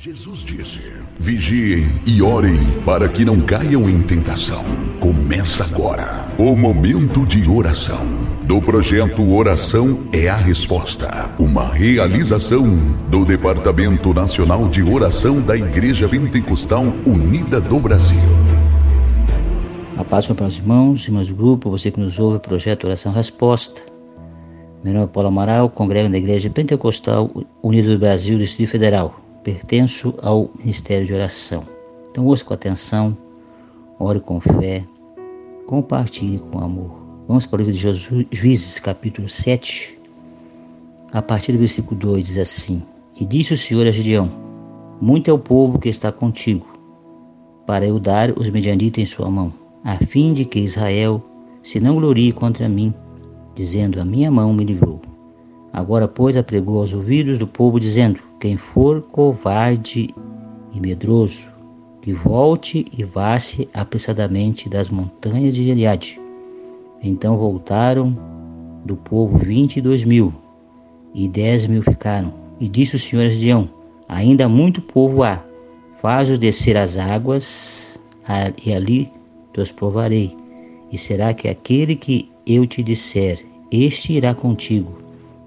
Jesus disse: Vigiem e orem para que não caiam em tentação. Começa agora o momento de oração do projeto Oração é a Resposta, uma realização do Departamento Nacional de Oração da Igreja Pentecostal Unida do Brasil. A paz com os irmãos, irmãos do grupo, você que nos ouve, projeto Oração Resposta. Meu nome é Paulo Amaral, congrego na Igreja Pentecostal Unida do Brasil, Distrito Federal pertenço ao Ministério de Oração. Então ouça com atenção, ore com fé, compartilhe com amor. Vamos para o livro de Juízes, capítulo 7, a partir do versículo 2 diz assim: E disse o Senhor a Gideão: Muito é o povo que está contigo, para eu dar os medianitas em sua mão, a fim de que Israel se não glorie contra mim, dizendo: A minha mão me livrou. Agora, pois, apregou aos ouvidos do povo, dizendo: quem for covarde e medroso, que volte e vá-se apressadamente das montanhas de Gileade. Então voltaram do povo vinte e dois mil, e dez mil ficaram. E disse o Senhor a Gideão, ainda muito povo há, faz-o descer as águas, e ali os provarei. E será que aquele que eu te disser, este irá contigo,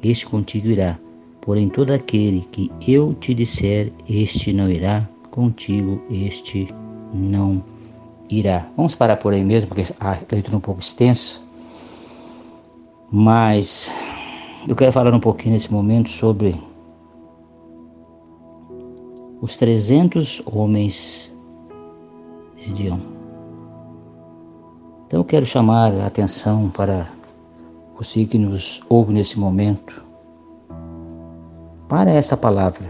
este contigo irá Porém, todo aquele que eu te disser, este não irá, contigo este não irá. Vamos parar por aí mesmo, porque a leitura é um pouco extensa. Mas eu quero falar um pouquinho nesse momento sobre os 300 homens de Gideon. Então eu quero chamar a atenção para você que nos ouve nesse momento para essa palavra,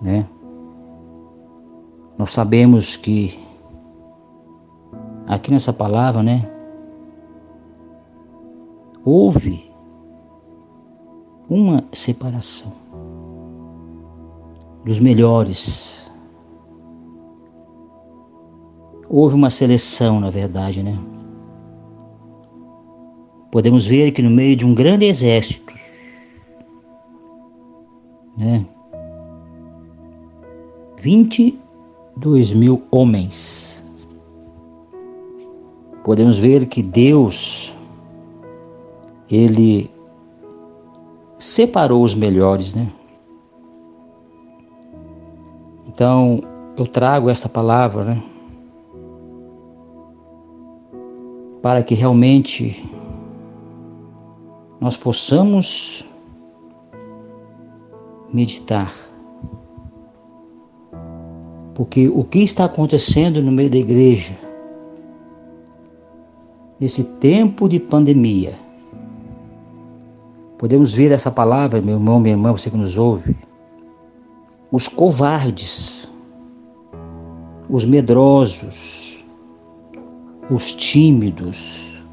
né? Nós sabemos que aqui nessa palavra, né, houve uma separação dos melhores. Houve uma seleção, na verdade, né? Podemos ver que no meio de um grande exército 22 mil homens. Podemos ver que Deus, Ele separou os melhores, né? Então, eu trago essa palavra, né? Para que realmente nós possamos meditar. Porque o que está acontecendo no meio da igreja, nesse tempo de pandemia, podemos ver essa palavra, meu irmão, minha irmã, você que nos ouve, os covardes, os medrosos, os tímidos,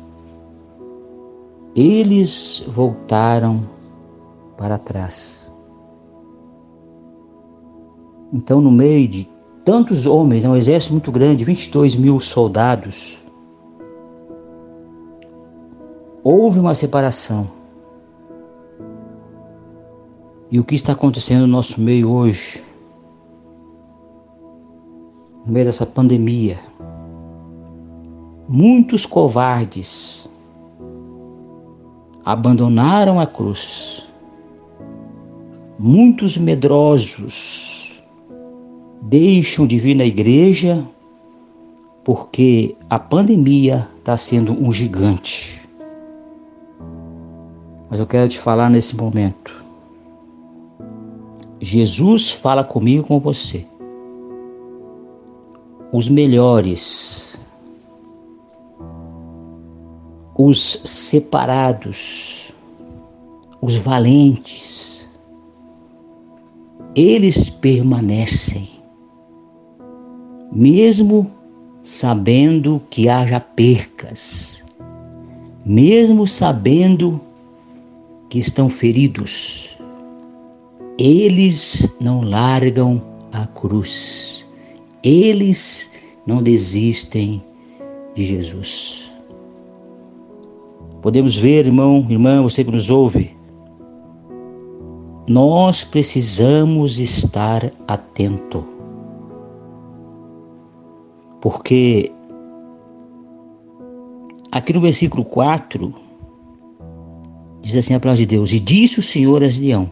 eles voltaram para trás. Então, no meio de tantos homens, é um exército muito grande, 22 mil soldados, houve uma separação. E o que está acontecendo no nosso meio hoje, no meio dessa pandemia? Muitos covardes abandonaram a cruz. Muitos medrosos deixam de vir na igreja porque a pandemia está sendo um gigante. Mas eu quero te falar nesse momento. Jesus fala comigo com você. Os melhores, os separados, os valentes, eles permanecem mesmo sabendo que haja percas, mesmo sabendo que estão feridos, eles não largam a cruz, eles não desistem de Jesus. Podemos ver, irmão, irmã, você que nos ouve, nós precisamos estar atento. Porque aqui no versículo 4 diz assim a palavra de Deus: E disse o Senhor a Gideão: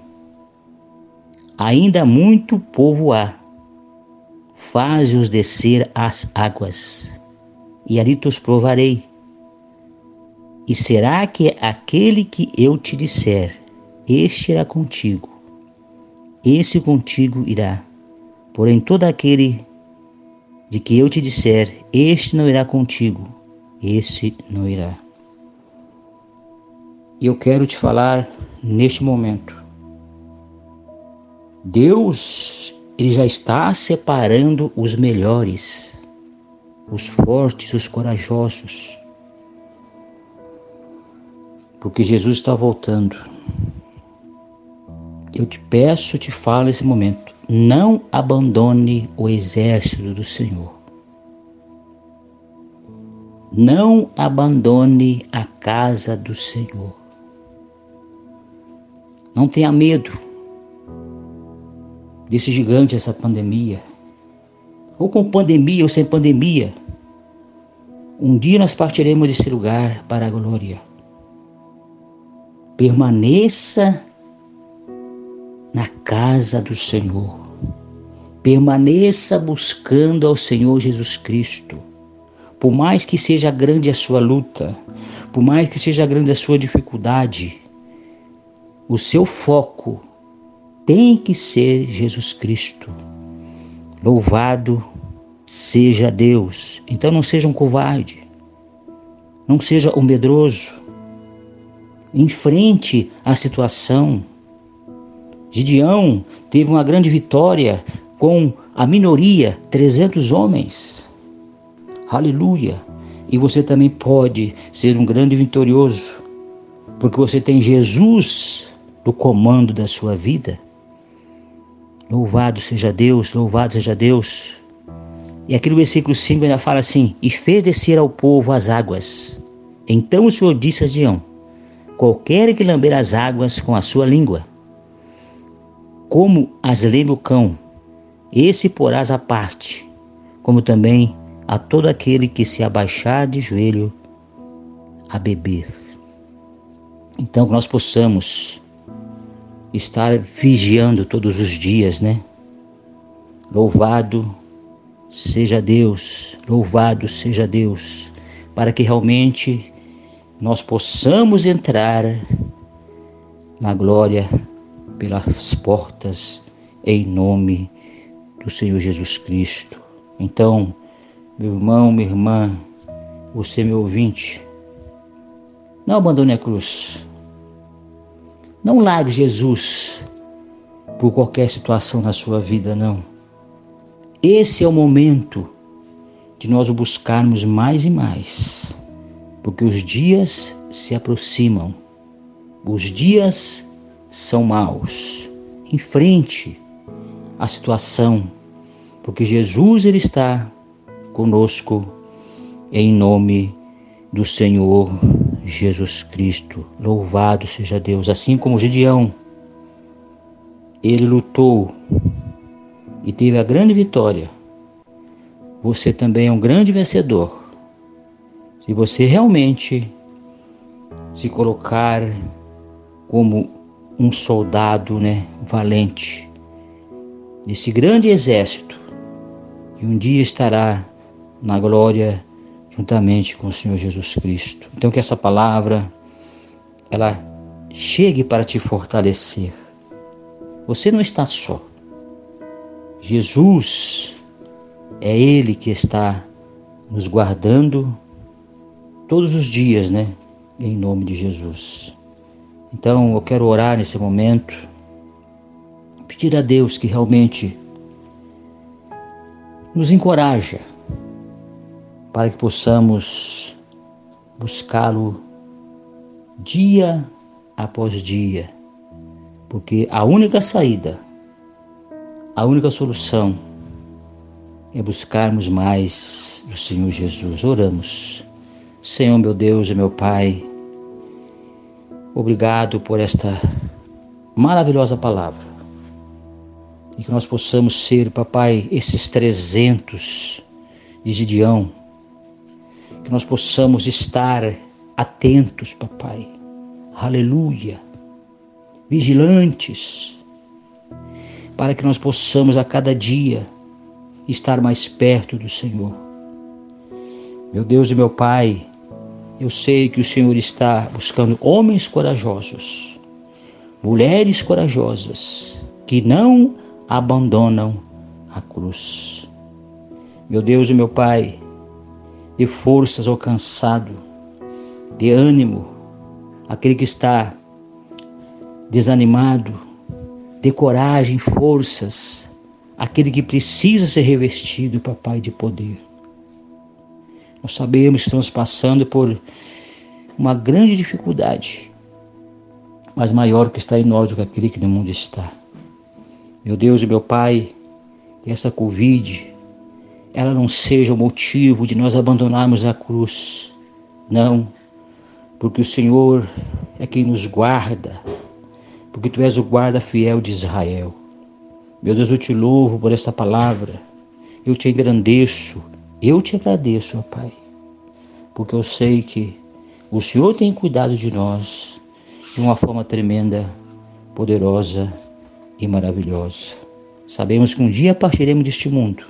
Ainda muito povo há, faze-os descer às águas, e ali te os provarei. E será que aquele que eu te disser, este irá contigo, esse contigo irá. Porém, todo aquele de que eu te disser, este não irá contigo, esse não irá. E eu quero te falar neste momento. Deus, ele já está separando os melhores, os fortes, os corajosos porque Jesus está voltando. Eu te peço, te falo nesse momento, não abandone o exército do Senhor. Não abandone a casa do Senhor. Não tenha medo desse gigante, essa pandemia. Ou com pandemia ou sem pandemia. Um dia nós partiremos desse lugar para a glória permaneça na casa do Senhor. Permaneça buscando ao Senhor Jesus Cristo. Por mais que seja grande a sua luta, por mais que seja grande a sua dificuldade, o seu foco tem que ser Jesus Cristo. Louvado seja Deus. Então não seja um covarde, não seja um medroso, enfrente a situação. Gideão teve uma grande vitória com a minoria, 300 homens. Aleluia! E você também pode ser um grande vitorioso, porque você tem Jesus no comando da sua vida. Louvado seja Deus, louvado seja Deus. E aqui no versículo 5 ainda fala assim: E fez descer ao povo as águas. Então o Senhor disse a Gideão: qualquer que lamber as águas com a sua língua, como as lembre o cão, esse porás à parte, como também a todo aquele que se abaixar de joelho a beber. Então, que nós possamos estar vigiando todos os dias, né? Louvado seja Deus, louvado seja Deus, para que realmente nós possamos entrar na glória pelas portas em nome do Senhor Jesus Cristo. Então, meu irmão, minha irmã, você meu ouvinte, não abandone a cruz. Não largue Jesus por qualquer situação na sua vida, não. Esse é o momento de nós o buscarmos mais e mais porque os dias se aproximam, os dias são maus. Enfrente a situação, porque Jesus ele está conosco em nome do Senhor Jesus Cristo. Louvado seja Deus, assim como Gideão ele lutou e teve a grande vitória. Você também é um grande vencedor se você realmente se colocar como um soldado, né, valente desse grande exército, e um dia estará na glória juntamente com o Senhor Jesus Cristo. Então que essa palavra ela chegue para te fortalecer. Você não está só. Jesus é ele que está nos guardando todos os dias, né? Em nome de Jesus. Então eu quero orar nesse momento, pedir a Deus que realmente nos encoraja para que possamos buscá-lo dia após dia, porque a única saída, a única solução é buscarmos mais do Senhor Jesus. Oramos. Senhor meu Deus e meu Pai, obrigado por esta maravilhosa palavra. E que nós possamos ser, papai, esses 300 de Gideão. Que nós possamos estar atentos, papai. Aleluia. Vigilantes. Para que nós possamos a cada dia estar mais perto do Senhor. Meu Deus e meu Pai, eu sei que o Senhor está buscando homens corajosos, mulheres corajosas, que não abandonam a cruz. Meu Deus e meu Pai, dê forças ao cansado, dê ânimo àquele que está desanimado, dê coragem, forças aquele que precisa ser revestido, papai, de poder. Nós sabemos que estamos passando por uma grande dificuldade, mas maior que está em nós do que aquele que no mundo está. Meu Deus e meu Pai, que essa Covid, ela não seja o motivo de nós abandonarmos a cruz. Não, porque o Senhor é quem nos guarda, porque Tu és o guarda fiel de Israel. Meu Deus, eu te louvo por essa palavra. Eu te engrandeço. Eu te agradeço, ó Pai. Porque eu sei que o Senhor tem cuidado de nós de uma forma tremenda, poderosa e maravilhosa. Sabemos que um dia partiremos deste mundo,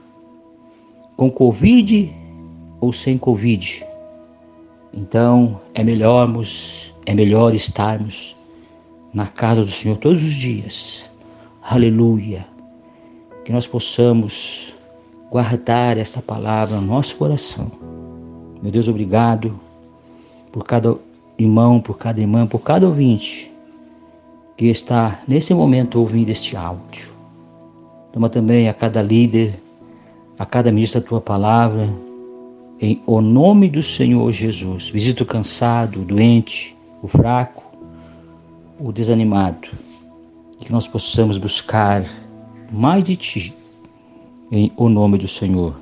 com Covid ou sem Covid. Então é melhormos, é melhor estarmos na casa do Senhor todos os dias. Aleluia que nós possamos guardar esta palavra no nosso coração. Meu Deus, obrigado por cada irmão, por cada irmã, por cada ouvinte que está nesse momento ouvindo este áudio. Toma também a cada líder, a cada ministro da tua palavra, em o nome do Senhor Jesus. Visita o cansado, o doente, o fraco, o desanimado. E que nós possamos buscar mais de ti, em o nome do Senhor.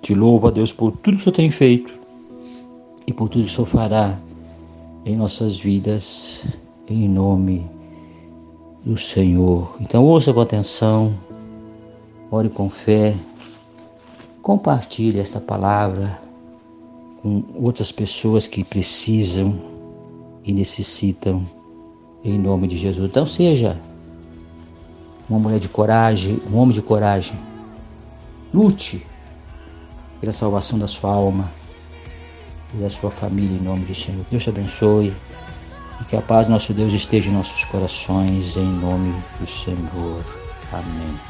Te louvo, a Deus, por tudo que o Senhor tem feito e por tudo que o Senhor fará em nossas vidas, em nome do Senhor. Então, ouça com atenção, ore com fé, compartilhe essa palavra com outras pessoas que precisam e necessitam, em nome de Jesus. Então, seja uma mulher de coragem, um homem de coragem. Lute pela salvação da sua alma e da sua família em nome do Senhor. Deus te abençoe e que a paz do nosso Deus esteja em nossos corações em nome do Senhor. Amém.